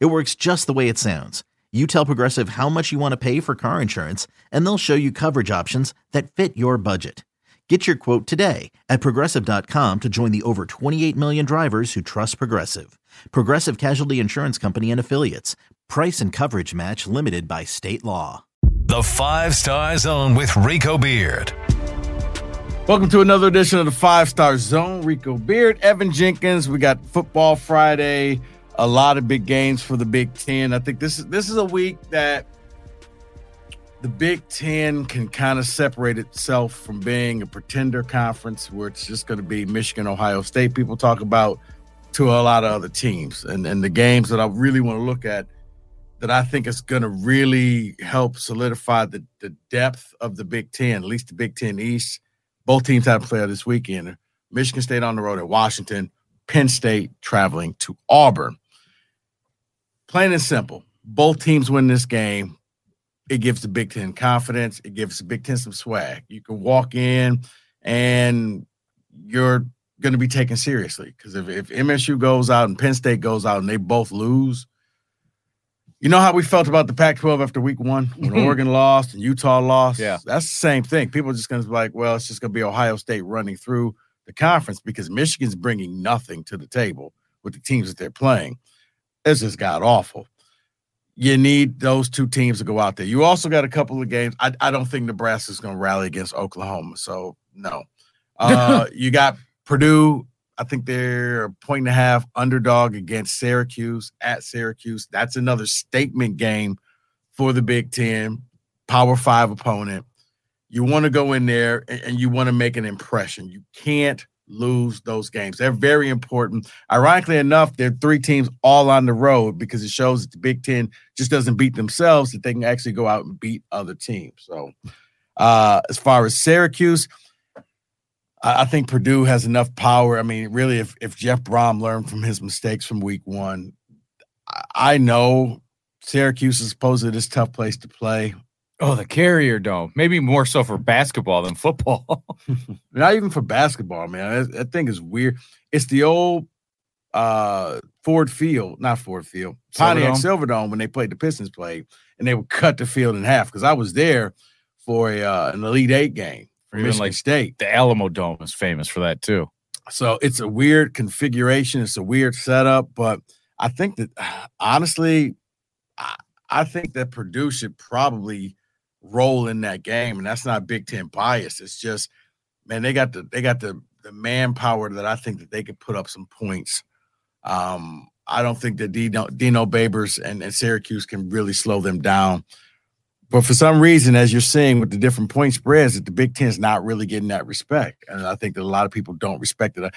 It works just the way it sounds. You tell Progressive how much you want to pay for car insurance, and they'll show you coverage options that fit your budget. Get your quote today at progressive.com to join the over 28 million drivers who trust Progressive. Progressive Casualty Insurance Company and Affiliates. Price and coverage match limited by state law. The Five Star Zone with Rico Beard. Welcome to another edition of the Five Star Zone. Rico Beard, Evan Jenkins. We got Football Friday a lot of big games for the Big Ten. I think this is this is a week that the Big Ten can kind of separate itself from being a pretender conference where it's just going to be Michigan, Ohio State. People talk about to a lot of other teams, and and the games that I really want to look at that I think is going to really help solidify the the depth of the Big Ten, at least the Big Ten East. Both teams have to play this weekend. Michigan State on the road at Washington. Penn State traveling to Auburn plain and simple. Both teams win this game. It gives the Big Ten confidence. It gives the Big Ten some swag. You can walk in and you're going to be taken seriously because if, if MSU goes out and Penn State goes out and they both lose, you know how we felt about the Pac 12 after week one when mm-hmm. Oregon lost and Utah lost? Yeah. That's the same thing. People are just going to be like, well, it's just going to be Ohio State running through the conference because Michigan's bringing nothing to the table with the teams that they're playing it's just got awful. You need those two teams to go out there. You also got a couple of games. I, I don't think Nebraska's going to rally against Oklahoma. So, no. Uh, you got Purdue. I think they're a point and a half underdog against Syracuse at Syracuse. That's another statement game for the Big Ten, Power Five opponent. You want to go in there and, and you want to make an impression. You can't lose those games. They're very important. Ironically enough, they're three teams all on the road because it shows that the Big Ten just doesn't beat themselves, that they can actually go out and beat other teams. So, uh, as far as Syracuse, I, I think Purdue has enough power. I mean, really, if, if Jeff Brohm learned from his mistakes from week one, I, I know Syracuse is supposedly this tough place to play. Oh, the Carrier Dome. Maybe more so for basketball than football. Not even for basketball, man. That, that thing is weird. It's the old uh Ford Field, not Ford Field, Pontiac Silverdome? Silverdome when they played the Pistons played, and they would cut the field in half because I was there for a uh, an Elite Eight game for Michigan like- State. the Alamo Dome is famous for that too. So it's a weird configuration. It's a weird setup, but I think that honestly, I, I think that Purdue should probably roll in that game, and that's not Big Ten bias. It's just, man, they got the they got the the manpower that I think that they could put up some points. Um, I don't think that Dino, Dino Babers and, and Syracuse can really slow them down. But for some reason, as you're seeing with the different point spreads, that the Big Ten is not really getting that respect, and I think that a lot of people don't respect it.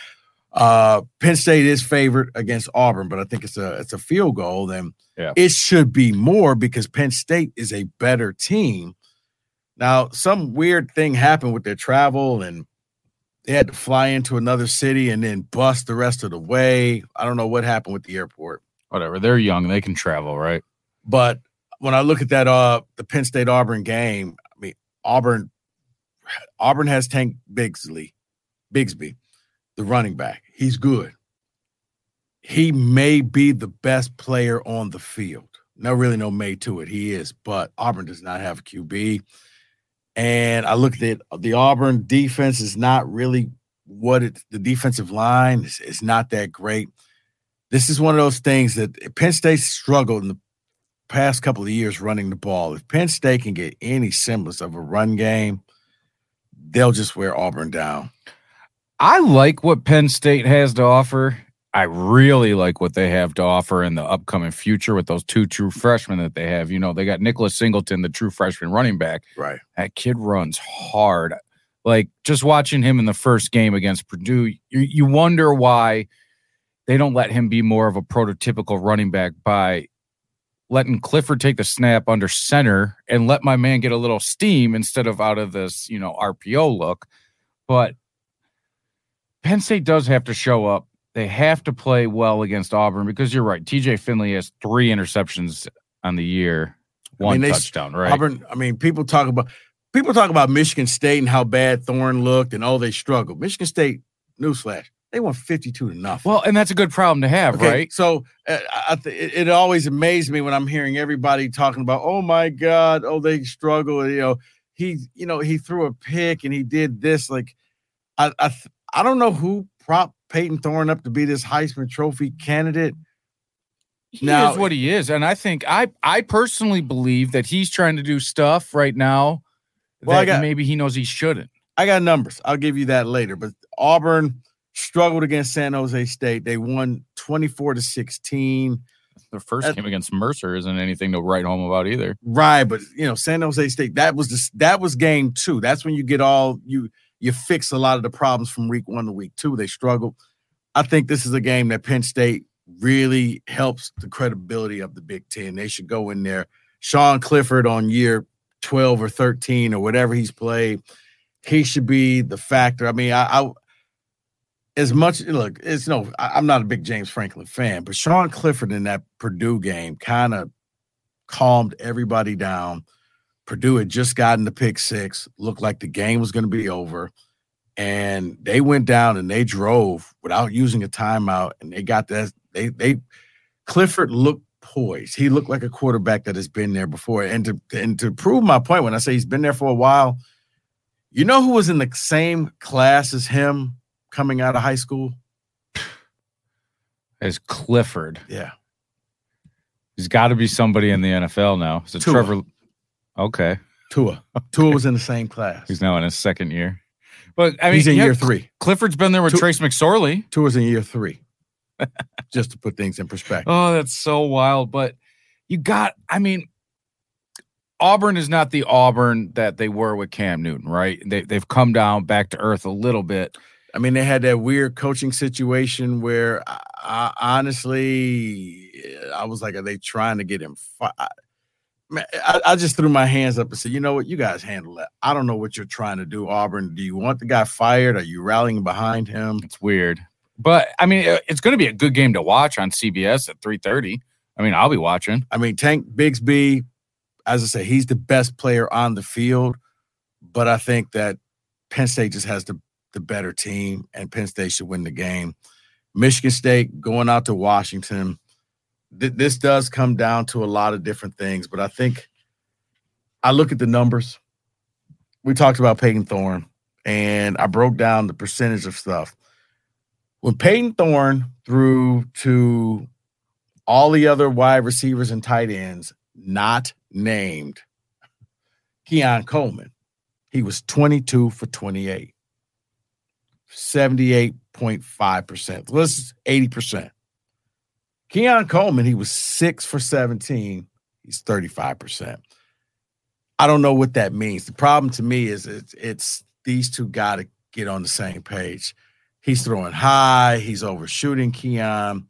Uh, Penn State is favored against Auburn, but I think it's a it's a field goal. Then Yeah. it should be more because Penn State is a better team. Now, some weird thing happened with their travel, and they had to fly into another city and then bus the rest of the way. I don't know what happened with the airport. Whatever. They're young. They can travel, right? But when I look at that uh the Penn State Auburn game, I mean Auburn Auburn has Tank Bigsley, Bigsby, the running back. He's good. He may be the best player on the field. No, really no may to it. He is, but Auburn does not have a QB. And I looked at the Auburn defense is not really what it the defensive line is, is not that great. This is one of those things that Penn State struggled in the past couple of years running the ball. If Penn State can get any semblance of a run game, they'll just wear Auburn down. I like what Penn State has to offer. I really like what they have to offer in the upcoming future with those two true freshmen that they have. You know, they got Nicholas Singleton, the true freshman running back. Right. That kid runs hard. Like just watching him in the first game against Purdue, you, you wonder why they don't let him be more of a prototypical running back by letting Clifford take the snap under center and let my man get a little steam instead of out of this, you know, RPO look. But Penn State does have to show up. They have to play well against Auburn because you're right. TJ Finley has three interceptions on the year, one mean, they- touchdown, right? Auburn. I mean, people talk about people talk about Michigan State and how bad Thorne looked and oh they struggled. Michigan State, newsflash, they won fifty two to nothing. well, and that's a good problem to have, Okay, right? So uh, I th- it, it always amazed me when I'm hearing everybody talking about, oh my God, oh they struggle. You know, he, you know, he threw a pick and he did this. Like, I, I, th- I don't know who prop Payton Thorne up to be this Heisman Trophy candidate. He Now- is what he is, and I think I I personally believe that he's trying to do stuff right now Well, I that got- maybe he knows he shouldn't. I got numbers. I'll give you that later. But Auburn struggled against San Jose State. They won 24 to 16. The first That- game against Mercer isn't anything to write home about either. Right, but you know, San Jose State, that was the that was game two. That's when you get all you you fix a lot of the problems from week one to week two. They struggled. I think this is a game that Penn State really helps the credibility of the Big Ten. They should go in there. Sean Clifford on year 12 or 13 or whatever he's played, he should be the factor. I mean, I, I as much look, it's no, I, I'm not a big James Franklin fan, but Sean Clifford in that Purdue game kind of calmed everybody down. Purdue had just gotten the pick six, looked like the game was going to be over. And they went down and they drove without using a timeout, and they got that. They they Clifford looked poised. He looked like a quarterback that has been there before. And to and to prove my point, when I say he's been there for a while, you know who was in the same class as him coming out of high school? As Clifford, Yeah, he's got to be somebody in the NFL now. So Tua. Trevor, okay, Tua. Tua was in the same class. he's now in his second year. But I mean, he's in year three. Clifford's been there with Tua- Trace McSorley. Tua's in year three. Just to put things in perspective. Oh, that's so wild. But you got, I mean, Auburn is not the Auburn that they were with Cam Newton, right? They, they've come down back to earth a little bit. I mean, they had that weird coaching situation where, I, I, honestly, I was like, are they trying to get him? Fi-? I- Man, I, I just threw my hands up and said, you know what, you guys handle that. I don't know what you're trying to do, Auburn. Do you want the guy fired? Are you rallying behind him? It's weird. But I mean, it's going to be a good game to watch on CBS at 3:30. I mean, I'll be watching. I mean, Tank Bigsby, as I say, he's the best player on the field, but I think that Penn State just has the, the better team, and Penn State should win the game. Michigan State going out to Washington. Th- this does come down to a lot of different things, but I think I look at the numbers. We talked about Payton Thorne, and I broke down the percentage of stuff. When Payton Thorne threw to all the other wide receivers and tight ends not named Keon Coleman, he was 22 for 28, 78.5%. Let's 80%. Keon Coleman, he was six for 17. He's 35%. I don't know what that means. The problem to me is it's, it's these two got to get on the same page. He's throwing high, he's overshooting Keon.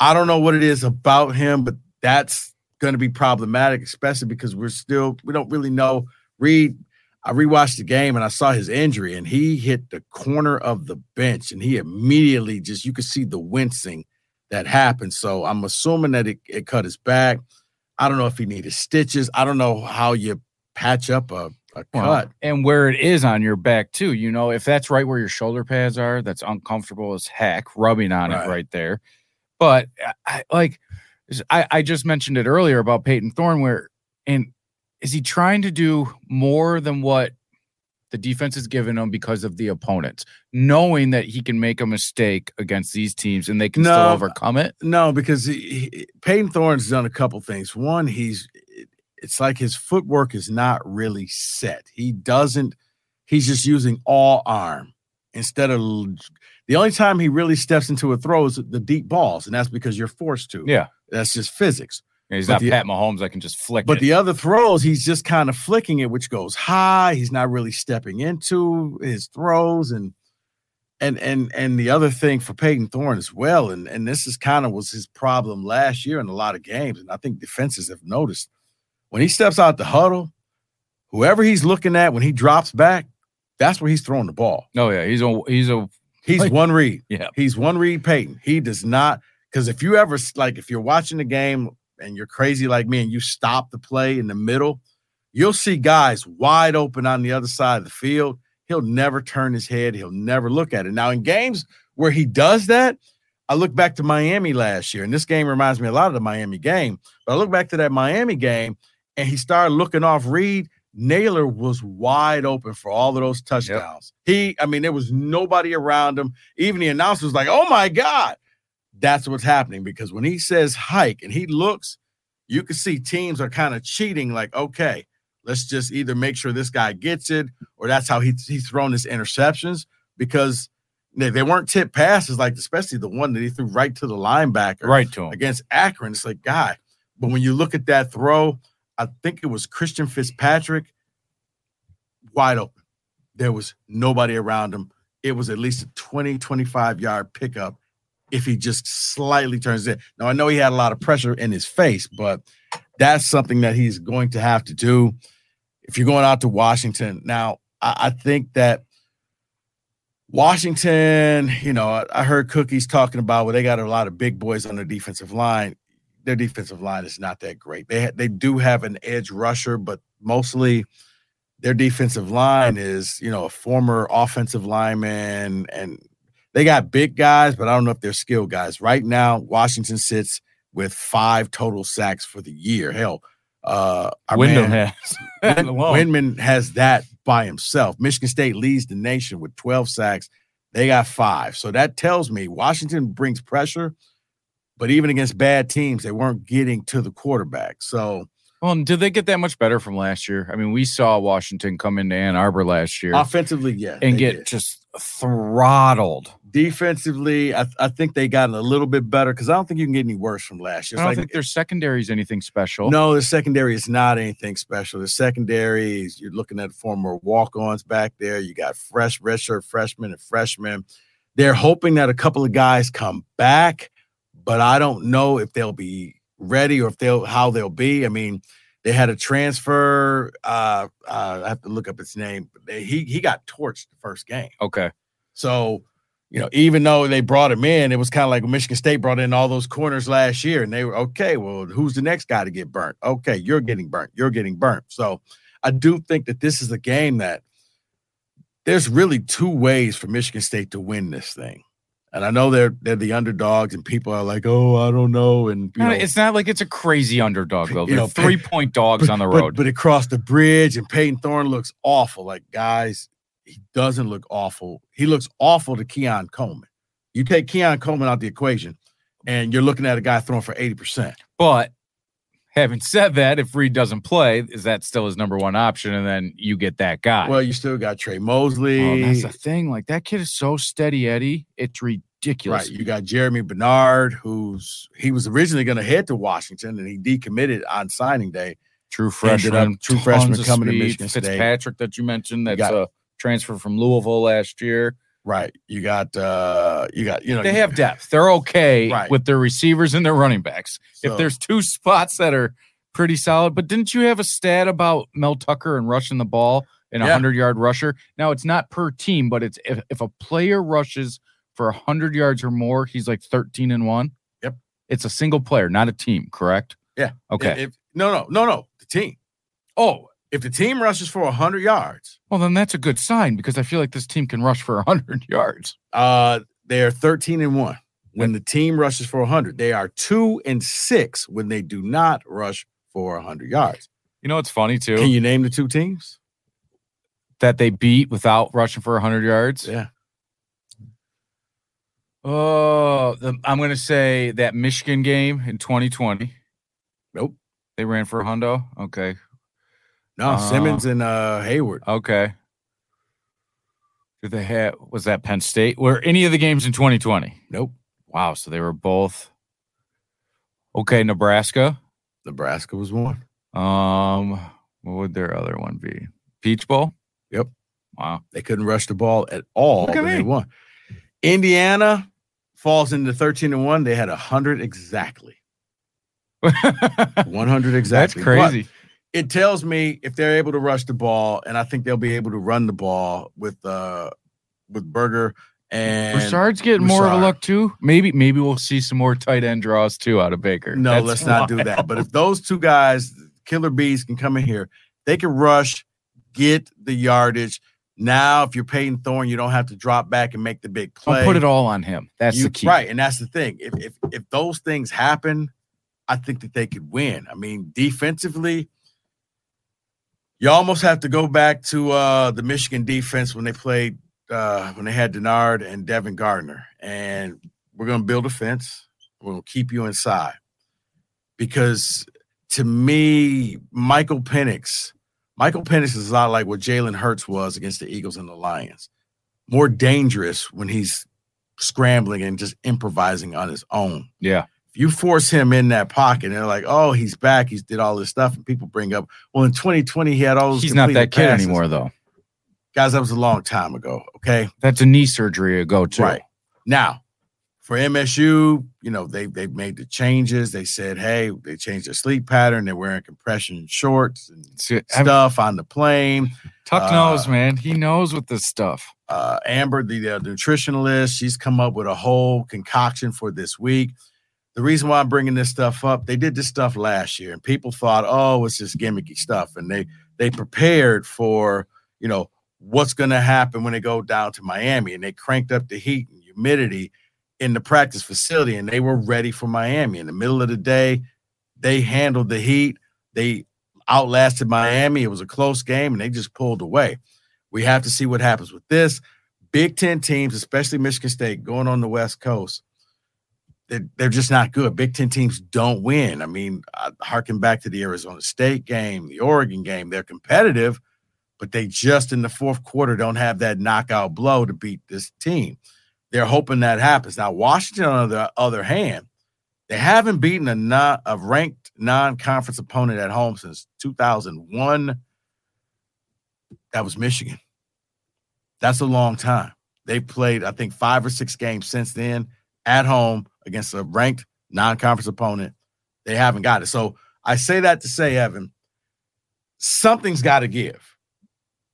I don't know what it is about him, but that's going to be problematic, especially because we're still we don't really know. Reed, I rewatched the game and I saw his injury, and he hit the corner of the bench, and he immediately just you could see the wincing that happened. So I'm assuming that it, it cut his back. I don't know if he needed stitches. I don't know how you patch up a, a Well, cut. and where it is on your back too. You know, if that's right where your shoulder pads are, that's uncomfortable as heck, rubbing on Right. it right there. But I, like I, I just mentioned it earlier about Payton Thorne, where and is he trying to do more than what the defense is giving him because of the opponents, knowing that he can make a mistake against these teams and they can still overcome it? No, because he, he, Payton Thorne's done a couple things. One, he's it's like his footwork is not really set. He doesn't. He's just using all arm instead of the only time he really steps into a throw is the deep balls, and that's because you're forced to. Yeah. that's just physics. He's But not the- Pat Mahomes that can just flick But it. the other throws, he's just kind of flicking it, which goes high. He's not really stepping into his throws, and and and and the other thing for Payton Thorne as well, and and this is kind of was his problem last year in a lot of games, and I think defenses have noticed when he steps out the huddle, whoever he's looking at when he drops back, that's where he's throwing the ball. Oh yeah, he's a he's a He's Like- one read. yeah. He's one read Payton. He does not because if you ever like if you're watching the game and you're crazy like me and you stop the play in the middle, you'll see guys wide open on the other side of the field. He'll never turn his head. He'll never look at it. Now in games where he does that, I look back to Miami last year, and this game reminds me a lot of the Miami game. But I look back to that Miami game, and he started looking off Reed. Naylor was wide open for all of those touchdowns. He, I mean, there was nobody around him. Even the announcer was like, "Oh my god!" That's what's happening because when he says hike and he looks, you can see teams are kind of cheating. Like, okay, let's just either make sure this guy gets it, or that's how he, he's thrown his interceptions because they, they weren't tip passes, like especially the one that he threw right to the linebacker right to him. against Akron. It's like, guy, but when you look at that throw, I think it was Christian Fitzpatrick wide open. There was nobody around him. It was at least a 20, 25 yard pickup if he just slightly turns it. Now, I know he had a lot of pressure in his face, but that's something that he's going to have to do if you're going out to Washington. Now, I, I think that Washington, you know, I, I heard Cookies talking about well, they got a lot of big boys on the defensive line. Their defensive line is not that great. They ha- they do have an edge rusher, but mostly their defensive line is, you know, a former offensive lineman, and they got big guys, but I don't know if they're skilled guys. Right now, Washington sits with five total sacks for the year. Hell, uh, our Windmon man- has. Windmon has that by himself. Michigan State leads the nation with 12 sacks. They got five. So that tells me Washington brings pressure, but even against bad teams, they weren't getting to the quarterback. So Well, did they get that much better from last year? I mean, we saw Washington come into Ann Arbor last year offensively, yeah. and get did. just throttled. Defensively, I, I think they got a little bit better because I don't think you can get any worse from last year. I don't like- think their secondary is anything special. No, the secondary is not anything special. The secondary is you're looking at former walk-ons back there. You got fresh redshirt freshmen and freshmen. They're hoping that a couple of guys come back, but I don't know if they'll be ready or if they'll how they'll be. I mean, they had a transfer. Uh, uh, I have to look up his name. He he got torched the first game. Okay. So, you know, even though they brought him in, it was kind of like Michigan State brought in all those corners last year, and they were okay. Well, who's the next guy to get burnt? Okay, you're getting burnt. You're getting burnt. So, I do think that this is a game that there's really two ways for Michigan State to win this thing. And I know they're they're the underdogs, and people are like, "Oh, I don't know." And No, uh, know, it's not like it's a crazy underdog though. You know, three point dogs on the road. But, it crossed the bridge, and Payton Thorne looks awful. Like, guys, he doesn't look awful. He looks awful to Keon Coleman. You take Keon Coleman out the equation, and you're looking at a guy throwing for 80%. But having said that, if Reed doesn't play, is that still his number one option? And then you get that guy. Well, you still got Tre Oh, Mosley. that's the thing. Like that kid is so steady, Eddie. It's ridiculous. Right. You got Germie Bernard, who's he was originally going to head to Washington and he decommitted on signing day. True freshman, true freshman coming to speed. Michigan State. Fitzpatrick that you mentioned, that's got- a transfer from Louisville last year. Right. You got uh you got you know They have depth. They're okay Right. with their receivers and their running backs. so- if there's two spots that are pretty solid, but didn't you have a stat about Mel Tucker and rushing the ball in a Yeah. hundred yard rusher? Now it's not per team, but it's if, if a player rushes for a hundred yards or more, he's like thirteen and one. Yep. It's a single player, not a team, correct? Yeah. Okay. If, no, no, no, no. The team. Oh, if the team rushes for 100 yards, well, then that's a good sign because I feel like this team can rush for a hundred yards. Uh, they are 13 and 1 when the team rushes for 100. They are 2 and 6 when they do not rush for 100 yards. You know what's funny too? Can you name the two teams? that they beat without rushing for 100 yards. Yeah. Oh, the, I'm going to say that Michigan game in 2020. Nope. They ran for a hundo. Okay. No, Uh, Simmons and uh Hayward. Okay. Did they have, was that Penn State? Were any of the games in 2020? Nope. Wow. So they were both. Okay. Nebraska. Nebraska was one. Um, what would their other one be? Peach Bowl? Yep. Wow. They couldn't rush the ball at all Look at when they won. Indiana falls into 13 and 1. They had 100 exactly. 100 exactly. That's crazy. But it tells me if they're able to rush the ball, and I think they'll be able to run the ball with uh with Berger and Broussard's getting more of a look too. Maybe maybe we'll see some more tight end draws too out of Baker. No, That's let's not do that. But if those two guys, killer bees, can come in here, they can rush, get the yardage. Now, if you're Payton Thorne, you don't have to drop back and make the big play. Don't put it all on him. That's You- the key. Right, and that's the thing. If if if those things happen, I think that they could win. I mean, defensively, you almost have to go back to uh the Michigan defense when they played uh when they had Denard and Devin Gardner. And we're gonna build a fence. We're gonna keep you inside. Because to me, Michael Penix, Michael Penix is a lot like what Jalen Hurts was against the Eagles and the Lions. More dangerous when he's scrambling and just improvising on his own. Yeah. If you force him in that pocket, and they're like, "Oh, he's back. He's did all this stuff," and people bring up, "Well, in 2020, he had all those." He's not that kid passes." anymore though. guys. That was a long time ago. Okay, That's a knee surgery ago too. right now for MSU, you know they they made the changes. They said, "Hey, they changed their sleep pattern. They're wearing compression shorts and stuff on the plane." Tuck uh, knows, man. He knows with this stuff. uh, Amber, the uh, nutritionalist, she's come up with a whole concoction for this week. The reason why I'm bringing this stuff up, they did this stuff last year, and people thought, "Oh, it's just gimmicky stuff," and they they prepared for you know what's going to happen when they go down to Miami, and they cranked up the heat and humidity in the practice facility, and they were ready for Miami. In the middle of the day, they handled the heat. They outlasted Miami. It was a close game, and they just pulled away. We have to see what happens with this. Big Ten teams, especially Michigan State, going on the West Coast, they're, just not good. Big Ten teams don't win. I mean, I harken back to the Arizona State game, the Oregon game. They're competitive, but they just in the fourth quarter don't have that knockout blow to beat this team. They're hoping that happens. Now, Washington, on the other hand, they haven't beaten a, non, a ranked non-conference opponent at home since 2001. That was Michigan. That's a long time. They played, I think, five or six games since then at home against a ranked non-conference opponent. They haven't got it. So I say that to say, Evan, something's got to give.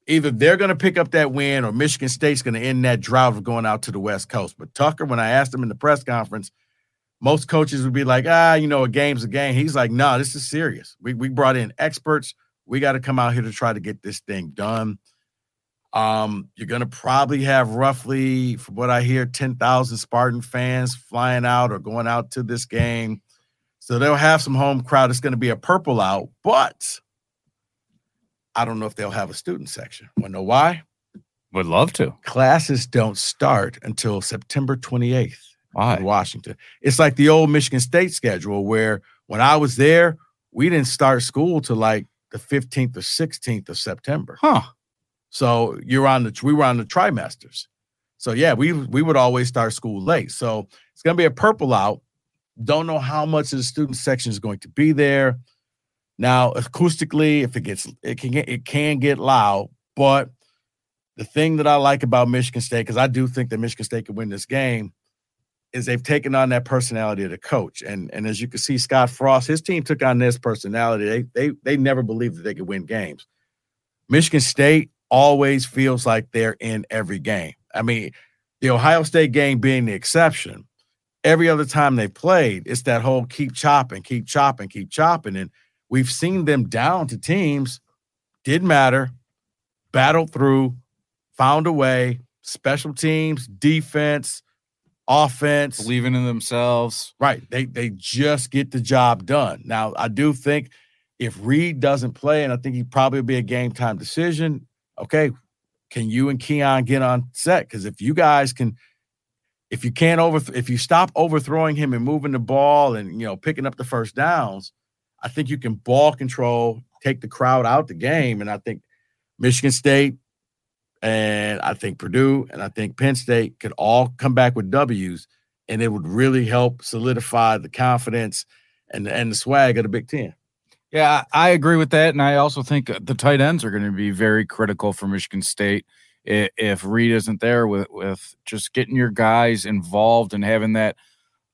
Either they're going to pick up that win or Michigan State's going to end that drought of going out to the West Coast. But Tucker, when I asked him in the press conference, most coaches would be like, ah, you know, a game's a game. He's like, no, this is serious. We, we brought in experts. We got to come out here to try to get this thing done. Um, you're going to probably have roughly, from what I hear, 10,000 Spartan fans flying out or going out to this game. So they'll have some home crowd. It's going to be a purple out, but I don't know if they'll have a student section. Want to know why? Would love to. Classes don't start until September 28th Why? in Washington. It's like the old Michigan State schedule where when I was there, we didn't start school till like the 15th or 16th of September. Huh. So you're on the we were on the trimesters. So yeah, we we would always start school late. So it's gonna be a purple out. Don't know how much of the student section is going to be there. Now, acoustically, if it gets it can get it can get loud, but the thing that I like about Michigan State, because I do think that Michigan State could win this game, is they've taken on that personality of the coach. And and as you can see, Scott Frost, his team took on this personality. They they they never believed that they could win games. Michigan State always feels like they're in every game. I mean, the Ohio State game being the exception. Every other time they played, it's that whole keep chopping, keep chopping, keep chopping. And we've seen them down to teams, didn't matter, battled through, found a way, special teams, defense, offense. Believing in themselves. Right. They they just get the job done. Now, I do think if Reed doesn't play, and I think he probably be a game time decision, okay, can you and Keon get on set? Because if you guys can, if you can't over, if you stop overthrowing him and moving the ball and you know picking up the first downs, I think you can ball control, take the crowd out the game, and I think Michigan State and I think Purdue and I think Penn State could all come back with W's, and it would really help solidify the confidence and and the swag of the Big Ten. Yeah, I agree with that, and I also think uh, the tight ends are going to be very critical for Michigan State if Reed isn't there with with just getting your guys involved and having that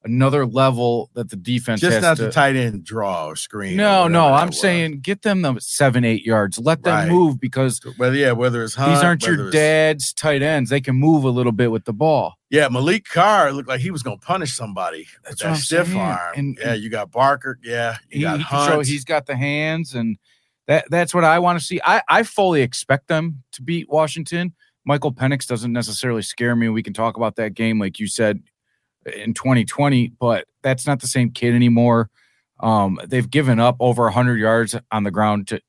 another level that the defense Just has not to, the tight end draw or screen. or No, no, I'm saying get them the seven, eight yards. Let them Right. move because whether yeah, whether it's Hunt, these aren't your dad's tight ends. They can move a little bit with the ball. Yeah, Maliq Carr looked like he was going to punish somebody. That's that stiff saying. arm. And- yeah, you got Barker. Yeah, you He, got he can show Hunt. he's got the hands, and that that's what I want to see. I I fully expect them to beat Washington. Michael Penix doesn't necessarily scare me. We can talk about that game, like you said, in 2020, but that's not the same kid anymore. Um, they've given up over 100 yards on the ground to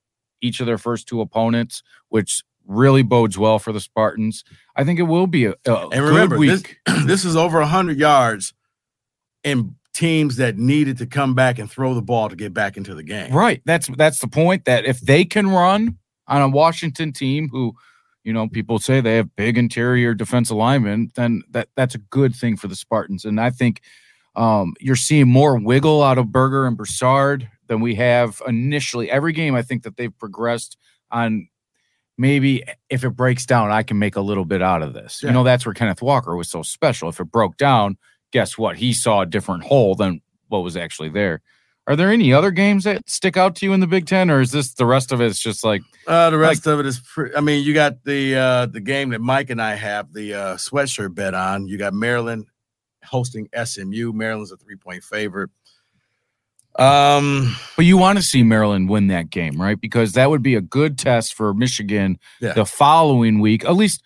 each of their first two opponents, which really bodes well for the Spartans. I think it will be a, a and good remember, this, this is over 100 yards in teams that needed to come back and throw the ball to get back into the game. Right. That's that's the point. That if they can run on a Washington team who, you know, people say they have big interior defensive linemen, then that that's a good thing for the Spartans. And I think um, you're seeing more wiggle out of Berger and Broussard than we have initially. Every game, I think that they've progressed on. Maybe if it breaks down, I can make a little bit out of this. Yeah. You know, that's where Kenneth Walker was so special. If it broke down, guess what? He saw a different hole than what was actually there. Are there any other games that stick out to you in the Big Ten, or is this the rest of it? It's just like Uh, the rest of it is, pre- I mean, you got the uh, the game that Mike and I have the uh, sweatshirt bet on. You got Maryland hosting SMU. Maryland's a three point favorite. Um, But you want to see Maryland win that game, right? Because that would be a good test for Michigan Yeah. the following week, at least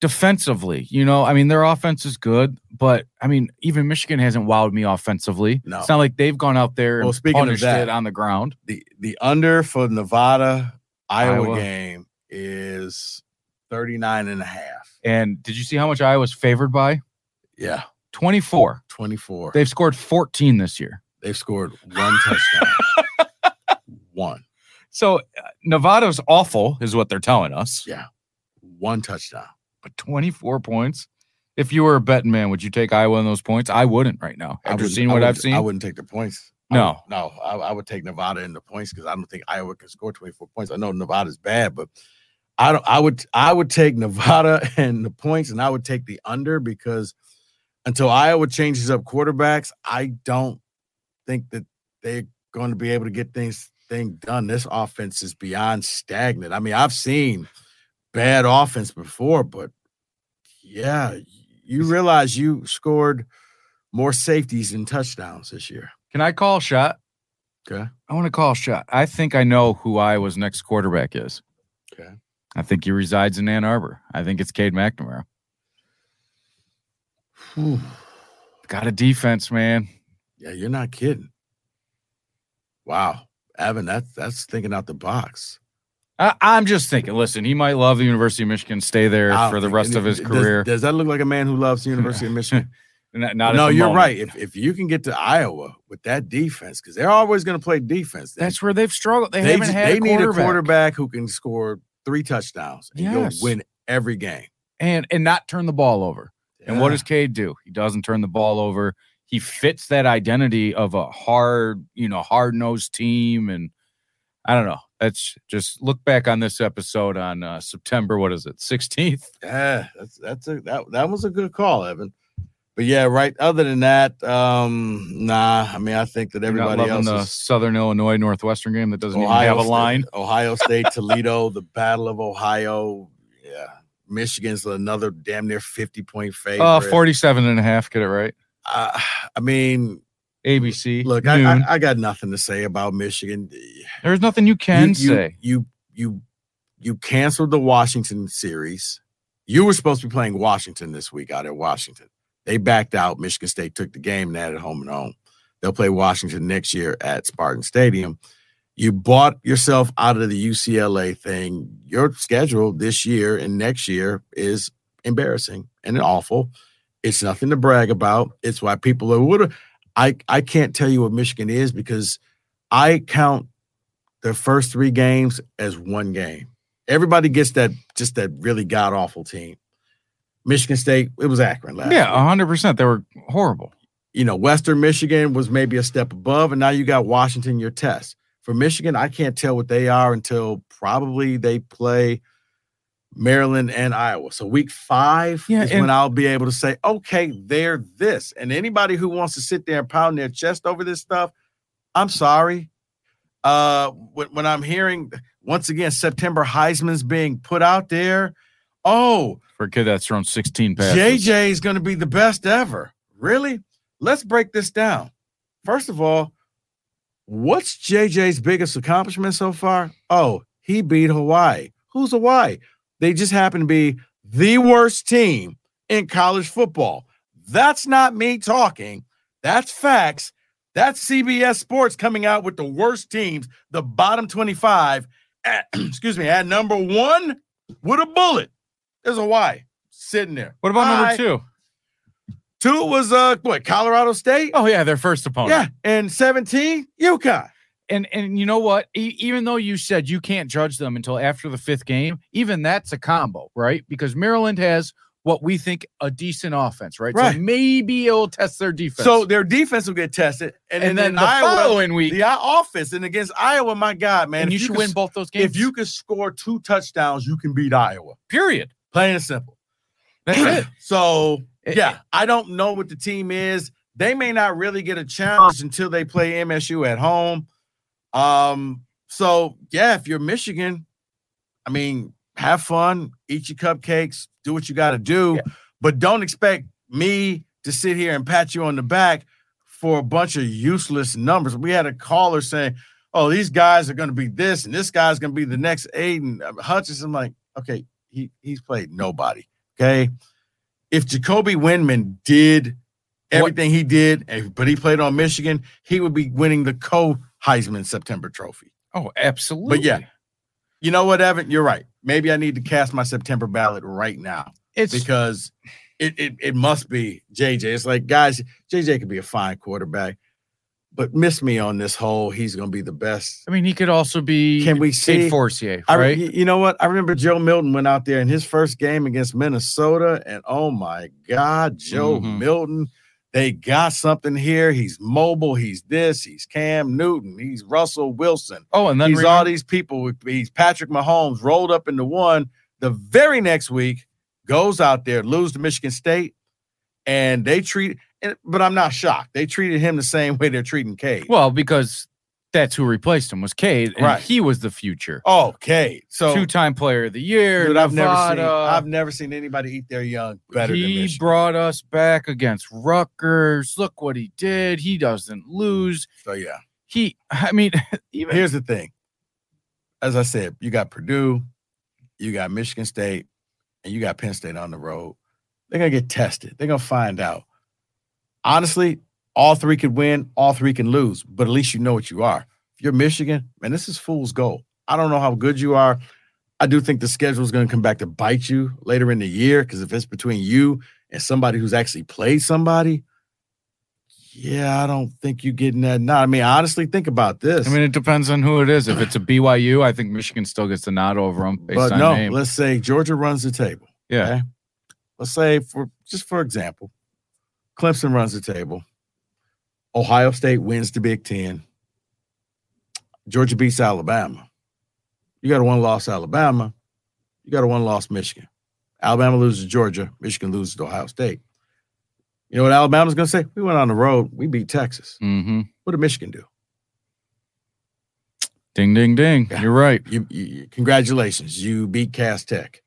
defensively. You know, I mean, their offense is good, but I mean, even Michigan hasn't wowed me offensively. No. It's not like they've gone out there Well, and speaking of punished that- it on the ground. the the under for Nevada Iowa, Iowa. game is 39 and a half. And did you see how much I was favored by? Yeah, 24. 24. They've scored 14 this year. They've scored one touchdown. one. So uh, Nevada's awful, is what they're telling us. Yeah. One touchdown. But 24 points. If you were a betting man, would you take Iowa in those points? I wouldn't right now. After seeing I what I've seen. I wouldn't take the points. I No. would- no, I, I would take Nevada in the points because I don't think Iowa can score 24 points. I know Nevada's bad, but I don't I would I would take Nevada and the points and I would take the under because until Iowa changes up quarterbacks, I don't think that they're going to be able to get things thing done. This offense is beyond stagnant. I mean, I've seen bad offense before, but yeah, you realize you scored more safeties than touchdowns this year. Can I call a shot? Okay. I want to call a shot. I think I know who Iowa's next quarterback is. Okay. I think he resides in Ann Arbor. I think it's Cade McNamara. Got a defense, man. Yeah, you're not kidding. Wow. Evan, that's that's thinking out the box. I, I'm just thinking. Listen, he might love the University of Michigan, stay there for the rest of his career. Does, that look like a man who loves the University of Michigan? Not, not no, you're moment. right. If if you can get to Iowa with that defense, because they're always going to play defense. They- That's where they've struggled. They, they, haven't ju- had they a need a quarterback. who can score three touchdowns and Yes. go win every game. and and not turn the ball over. And what does Cade do? He doesn't turn the ball over. He fits that identity of a hard, you know, hard nosed team. And I don't know. That's just look back on this episode on uh, September. What is it, 16th? Yeah, that's that's a that that was a good call, Evan. But yeah, right. Other than that, um, nah. I mean, I think that everybody else the is Southern Illinois Northwestern game that doesn't Ohio even have a State- line. Ohio State, Toledo, the Battle of Ohio. Yeah, Michigan's another damn near fifty point favorite. Uh, 47 and a half. Get it right. Uh, I mean, ABC. look, I. I, I got nothing to say about Michigan. There's nothing you can you, say. You you you canceled the Washington series. You were supposed to be playing Washington this week out at Washington. They backed out. Michigan State took the game and it home and home. They'll play Washington next year at Spartan Stadium. You bought yourself out of the UCLA thing. Your schedule this year and next year is embarrassing and awful. It's nothing to brag about. It's why people are what I I can't tell you what Michigan is because I count their first three games as one game. Everybody gets that just that really god awful team. Michigan State, it was Akron last. Yeah, week. 100%. They were horrible. You know, Western Michigan was maybe a step above, and now you got Washington your test. For Michigan, I can't tell what they are until probably they play Maryland, and Iowa. So week five Yeah, is and- when I'll be able to say, okay, they're this. And anybody who wants to sit there and pound their chest over this stuff, I'm sorry. Uh, when, when I'm hearing once again September Heisman's being put out there, oh, For a kid that's thrown 16 passes. JJ is going to be the best ever. Really? Let's break this down. First of all, what's JJ's biggest accomplishment so far? Oh, he beat Hawaii. Who's Hawaii? They just happen to be the worst team in college football. That's not me talking. That's facts. That's CBS Sports coming out with the worst teams, the bottom 25. At, excuse me, at number one with a bullet. There's a Y sitting there. What about Hi. number two? Two was uh what Colorado State. Oh, yeah, their first opponent. yeah, and 17, UConn. And and you know what? E- even though you said you can't judge them until after the fifth game, even that's a combo, right? Because Maryland has what we think a decent offense, right? Right. So maybe it'll test their defense. So their defense will get tested, and, and, then in the Iowa, following week, the offense, and against Iowa, my God, man, and if you should win both those games. If you can score two touchdowns, you can beat Iowa. period. Plain and simple. That's it. So yeah, I don't know what the team is. They may not really get a challenge until they play MSU at home. Um, so yeah, if you're Michigan, I mean, have fun, eat your cupcakes, do what you got to do, Yeah. but don't expect me to sit here and pat you on the back for a bunch of useless numbers. We had a caller saying, "Oh, these guys are going to be this, and this guy's going to be the next Aidan Hutchinson." I'm like, okay, he he's played nobody. Okay, if Jacoby Windmon did everything he did, but he played on Michigan, he would be winning the co Heisman September Trophy. Oh, absolutely. But yeah, you know what, Evan? You're right. Maybe I need to cast my September ballot right now it's because it, it it must be JJ. It's like guys, JJ could be a fine quarterback, but miss me on this whole. He's going to be the best. I mean, he could also be Can we Tate see- Forcier, I, right? you know what? I remember Joe Milton went out there in his first game against Minnesota, and oh my God, Joe Mhm. Milton. They got something here. He's mobile. He's this. He's Cam Newton. He's Russell Wilson. oh, and then he's remember- all these people. He's Patrick Mahomes rolled up into one. The very next week, goes out there, lose to Michigan State, and they treat. But I'm not shocked. They treated him the same way they're treating Cade. well, because that's who replaced him was Cade, and Right. he was the future. oh, Cade. So Two-time player of the year. dude, I've never seen. I've never seen anybody eat their young better than he brought us back against Rutgers. Look what he did. He doesn't lose. so yeah. He, I mean, even Here's the thing. As I said, you got Purdue, you got Michigan State, and you got Penn State on the road. They're gonna get tested. They're gonna find out. Honestly, all three could win, all three can lose, but at least you know what you are. If you're Michigan, man, this is fool's gold. I don't know how good you are. I do think the schedule is going to come back to bite you later in the year because if it's between you and somebody who's actually played somebody, yeah, I don't think you're getting that. Not, I mean, honestly, think about this. I mean, it depends on who it is. If it's a BYU, I think Michigan still gets the nod over them based but on no, name. let's say Georgia runs the table. yeah, okay. Let's say for just for example, Clemson runs the table. Ohio State wins the Big Ten. Georgia beats Alabama. You got a one loss Alabama. You got a one loss Michigan. Alabama loses to Georgia. Michigan loses to Ohio State. You know what Alabama's going to say? We went on the road. We beat Texas. hmm What did Michigan do? Ding, ding, ding. Yeah. You're right. You, you congratulations. You beat Cass Tech.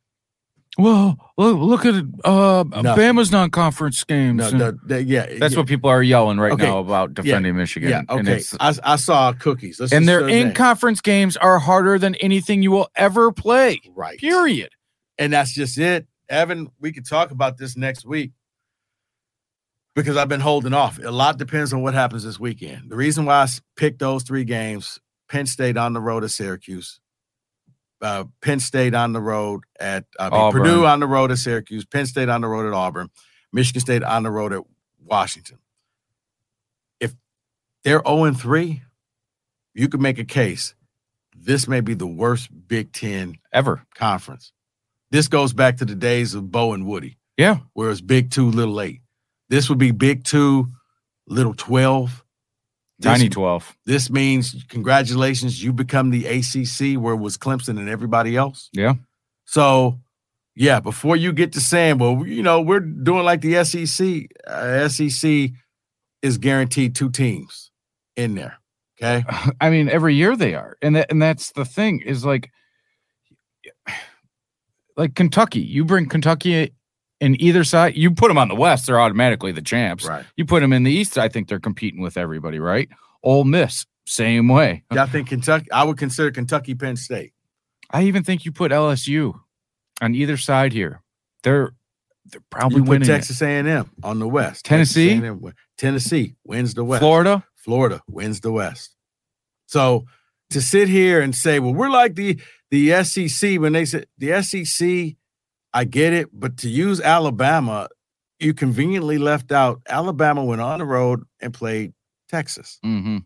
Well, look, look at it. Uh, Nothing. Bama's non-conference games. No, and the- the- yeah, that's yeah, what people are yelling right Okay. now about defending Michigan. Yeah, And, okay. it's, I, I saw cookies. Let's and their in-conference games are harder than anything you will ever play. right. Period. And that's just it. Evan, we could talk about this next week because I've been holding off. A lot depends on what happens this weekend. The reason why I picked those three games Penn State on the road to Syracuse, uh, Penn State on the road at I mean, Purdue on the road at Syracuse, Penn State on the road at Auburn, Michigan State on the road at Washington. If they're 0 3, you could make a case. This may be the worst Big Ten Ever. conference. This goes back to the days of Bo and Woody, Yeah. where it's Big Two, Little Eight. This would be Big Two, Little Twelve. This, Tiny 12. This means congratulations, you become the ACC, where it was Clemson and everybody else. Yeah. So Yeah, before you get to saying, well, you know, we're doing like the SEC. Uh, SEC is guaranteed two teams in there. Okay. I mean, every year they are, and that, and that's the thing is like, like Kentucky. You bring Kentucky in either side, you put them on the West, they're automatically the champs. Right. You put them in the East, I think they're competing with everybody, right? Ole Miss, same way. Yeah, I think Kentucky. I would consider Kentucky Penn State. I even think you put LSU on either side here. They're they're probably You winning. Texas A&M on the West. Tennessee? Texas Tennessee wins the West. Florida, Florida wins the West. So to sit here and say, well, we're like the the SEC when they said the SEC, I get it, but to use Alabama, you conveniently left out Alabama went on the road and played Texas. hmm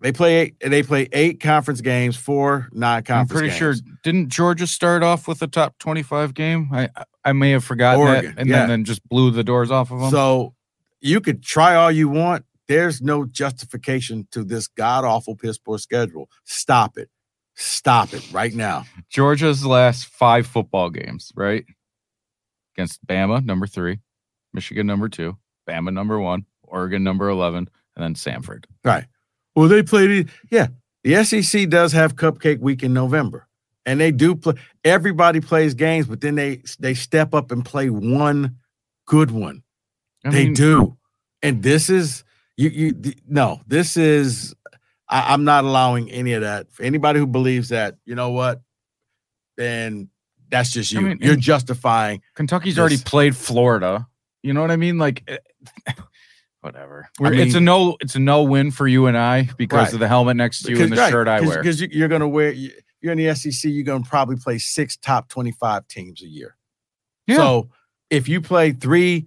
They play eight, they play eight conference games, four non-conference. I'm pretty sure. Didn't Georgia start off with a top twenty-five game? I I- I may have forgotten Oregon, that, and yeah. then, then just blew the doors off of them. So you could try all you want. There's no justification to this god awful piss poor schedule. Stop it. Stop it right now. Georgia's last five football games, right? Against Bama, number three, Michigan, number two, Bama, number one, Oregon, number 11, and then Samford. Right. Well, they played it. Yeah. The SEC does have Cupcake Week in November. And they do play everybody plays games, but then they they step up and play one good one. I they mean, do. And this is you you no, this is I, I'm not allowing any of that. For anybody who believes that, you know what, then that's just I you. mean, You're justifying Kentucky's already played Florida. You know what I mean? Like, eh, whatever. We're- it's a no. It's a no win for you and I because Right. of the helmet next to you and the right, shirt I cause, wear. Because you, you're going to wear, you- you're in the SEC, you're going to probably play six top 25 teams a year. Yeah. So if you play three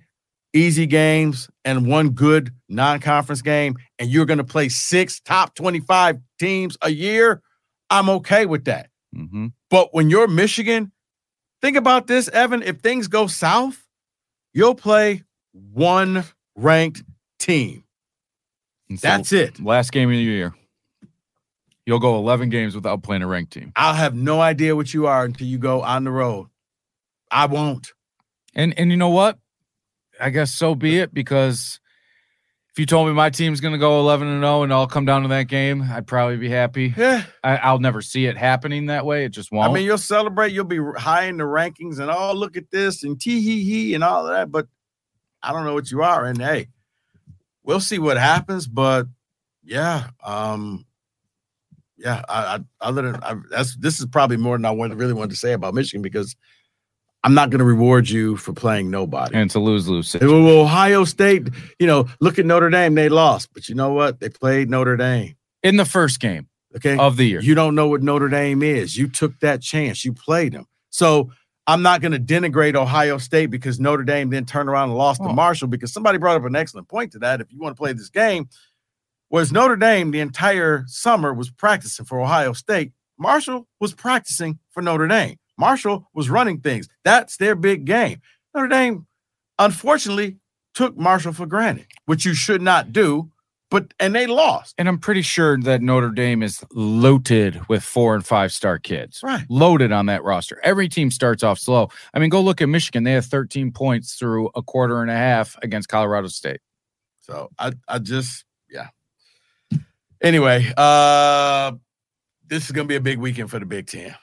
easy games and one good non conference game, and you're going to play six top 25 teams a year, I'm okay with that. Mhm. But when you're Michigan, think about this, Evan. If things go south, you'll play one ranked team. And so That's it. Last game of the year. You'll go 11 games without playing a ranked team. I'll have no idea what you are until you go on the road. I won't. And and you know what? I guess so be it because if you told me my team's going to go 11 and 0 and I'll come down to that game, I'd probably be happy. Yeah. I, I'll never see it happening that way. It just won't. I mean, you'll celebrate, you'll be high in the rankings and oh, look at this and tee hee hee and all of that. But I don't know what you are. And hey, we'll see what happens. But yeah, um, yeah, I, I other than I, that's this is probably more than I wanted, really wanted to say about Michigan because I'm not going to reward you for playing nobody. and it's a lose lose Hey, situation. well, Ohio State, you know, look at Notre Dame, they lost, but you know what? They played Notre Dame. in the first game Okay. of the year. You don't know what Notre Dame is. You took that chance. You played them. So I'm not going to denigrate Ohio State because Notre Dame then turned around and lost to Oh. Marshall because somebody brought up an excellent point to that. If you want to play this game, was Notre Dame the entire summer was practicing for Ohio State. Marshall was practicing for Notre Dame. Marshall was running things. That's their big game. Notre Dame, unfortunately, took Marshall for granted, which you should not do. But and they lost. and I'm pretty sure that Notre Dame is loaded with four and five star kids. Right. Loaded on that roster. Every team starts off slow. I mean, go look at Michigan. They have 13 points through a quarter and a half against Colorado State. So I I just yeah. Anyway, uh this is gonna be a big weekend for the Big Ten.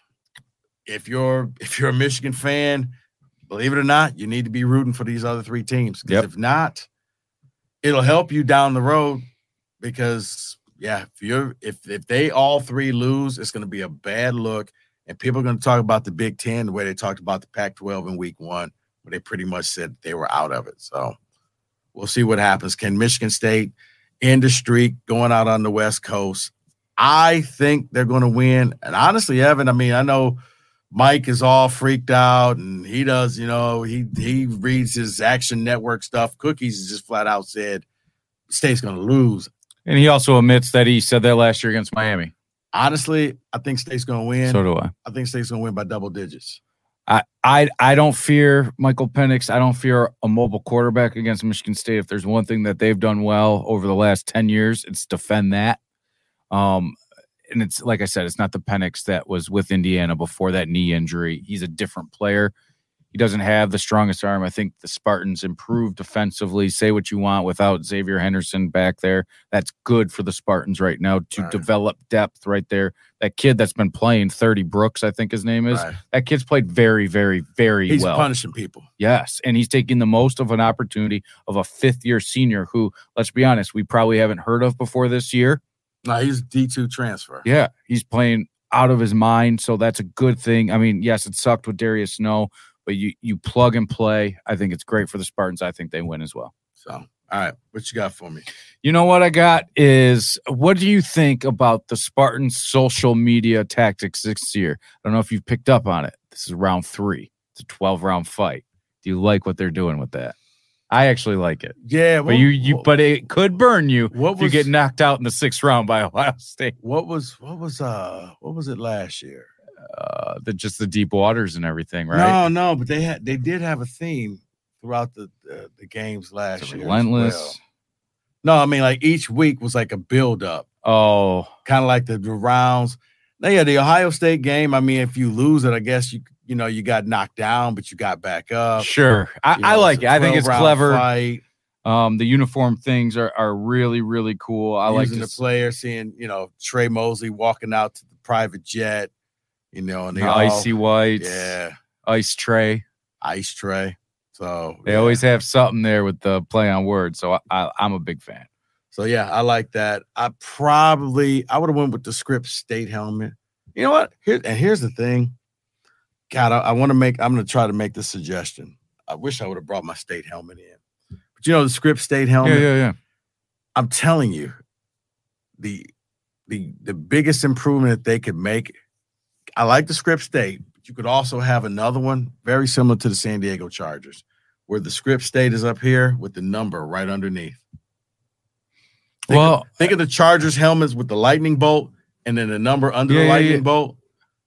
If you're if you're a Michigan fan, believe it or not, you need to be rooting for these other three teams. 'Cause Yep. if not, it'll help you down the road because yeah, if you're if if they all three lose, it's gonna be a bad look. And people are gonna talk about the Big Ten the way they talked about the Pac-12 in week one, where they pretty much said they were out of it. So We'll see what happens. Can Michigan State end the streak going out on the West Coast? I think they're going to win. And honestly, Evan, I mean, I know Mike is all freaked out and he does, you know, he he reads his Action Network stuff. Cookies just flat out said State's going to lose. And he also admits that he said that last year against Miami. Honestly, I think State's going to win. So do I. I think State's going to win by double digits. I, I I don't fear Michael Penix. I don't fear a mobile quarterback against Michigan State. If there's one thing that they've done well over the last 10 years, it's defend that. Um and it's like I said, it's not the Penix that was with Indiana before that knee injury. He's a different player. He doesn't have the strongest arm. I think the Spartans improved defensively. Say what you want without Xavier Henderson back there. That's good for the Spartans right now to Right. develop depth right there. That kid that's been playing 30 Brooks, I think his name is. Right. That kid's played very, very, very He's well. punishing people. Yes, and he's taking the most of an opportunity of a fifth year senior who, let's be honest, we probably haven't heard of before this year. No, he's D two transfer. Yeah, he's playing out of his mind, so that's a good thing. I mean, yes, it sucked with Darius Snow, but you you plug and play. I think it's great for the Spartans. I think they win as well. So, all right, what you got for me? You know what I got is what do you think about the Spartans' social media tactics this year? I don't know if you've picked up on it. This is round three. It's a 12 round fight. Do you like what they're doing with that? I actually like it. Yeah, But you, you, but it could burn you what if you get knocked out in the sixth round by Ohio State. what was what was uh what was it last year? Uh, the just the deep waters and everything, right? No, no, but they had they did have a theme throughout the the, the games last year. relentless. well. No, I mean like each week was like a build up, Oh, kind of like the, the rounds. Now, yeah, the Ohio State game. I mean, if you lose it, I guess you you know you got knocked down, but you got back up. sure. I, You I like it. I think it's clever. Fight, Um, the uniform things are, are really really cool. I like using to the player, seeing you know Tre Mosley walking out to the private jet, you know, and the all, icy whites, yeah, ice tray. ice tray. So They yeah. always have something there with the play on words. So I, I, I'm a big fan. So yeah, I like that. I probably I would have went with the script state helmet. You know what? Here and here's the thing. God, I, I want to make. I'm going to try to make this suggestion. I wish I would have brought my state helmet in. But you know the script state helmet. Yeah, yeah, yeah. I'm telling you, the the the biggest improvement that they could make. I like the script state, but you could also have another one very similar to the San Diego Chargers, where the script state is up here with the number right underneath. Think of- Well, think of the Chargers helmets with the lightning bolt and then the number under Yeah, the lightning yeah. bolt.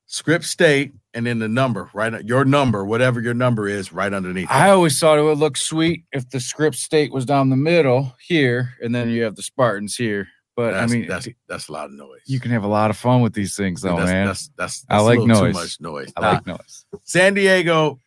Script state and then the number right your number, whatever your number is, right underneath. I always thought it would look sweet if the script state was down the middle here, and then you have the Spartans here. But that's, I mean, that's that's a lot of noise. you can have a lot of fun with these things, though, that's, man. That's, that's, I that's a like noise. Too much noise. I Nah, like noise. San Diego,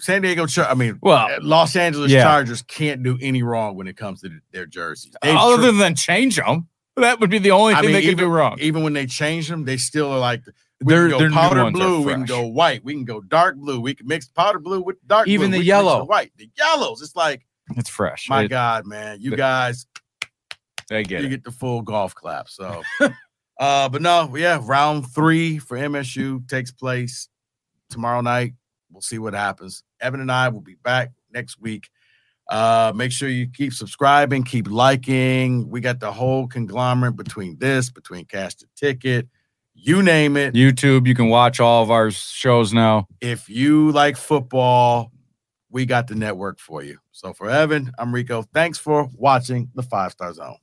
San Diego. I mean, Well, Los Angeles yeah. Chargers can't do any wrong when it comes to their jerseys. They other tr- than change them, that would be the only I thing mean, they could even, do wrong. even when they change them, they still are like we Their- can go new powder blue, we can go white, we can go dark blue, we can mix powder blue with dark Even blue, the we can mix yellow. white, the yellows. It's like It's fresh. my It- God, man, you guys, I get you it. get the full golf clap. So, uh, but no, yeah, round three for MSU takes place tomorrow night. We'll see what happens. Evan and I will be back next week. Uh, make sure you keep subscribing, keep liking. We got the whole conglomerate between this, between Cash the Ticket, you name it. YouTube, you can watch all of our shows now. If you like football, we got the network for you. So for Evan, I'm Rico. Thanks for watching the Five Star Zone.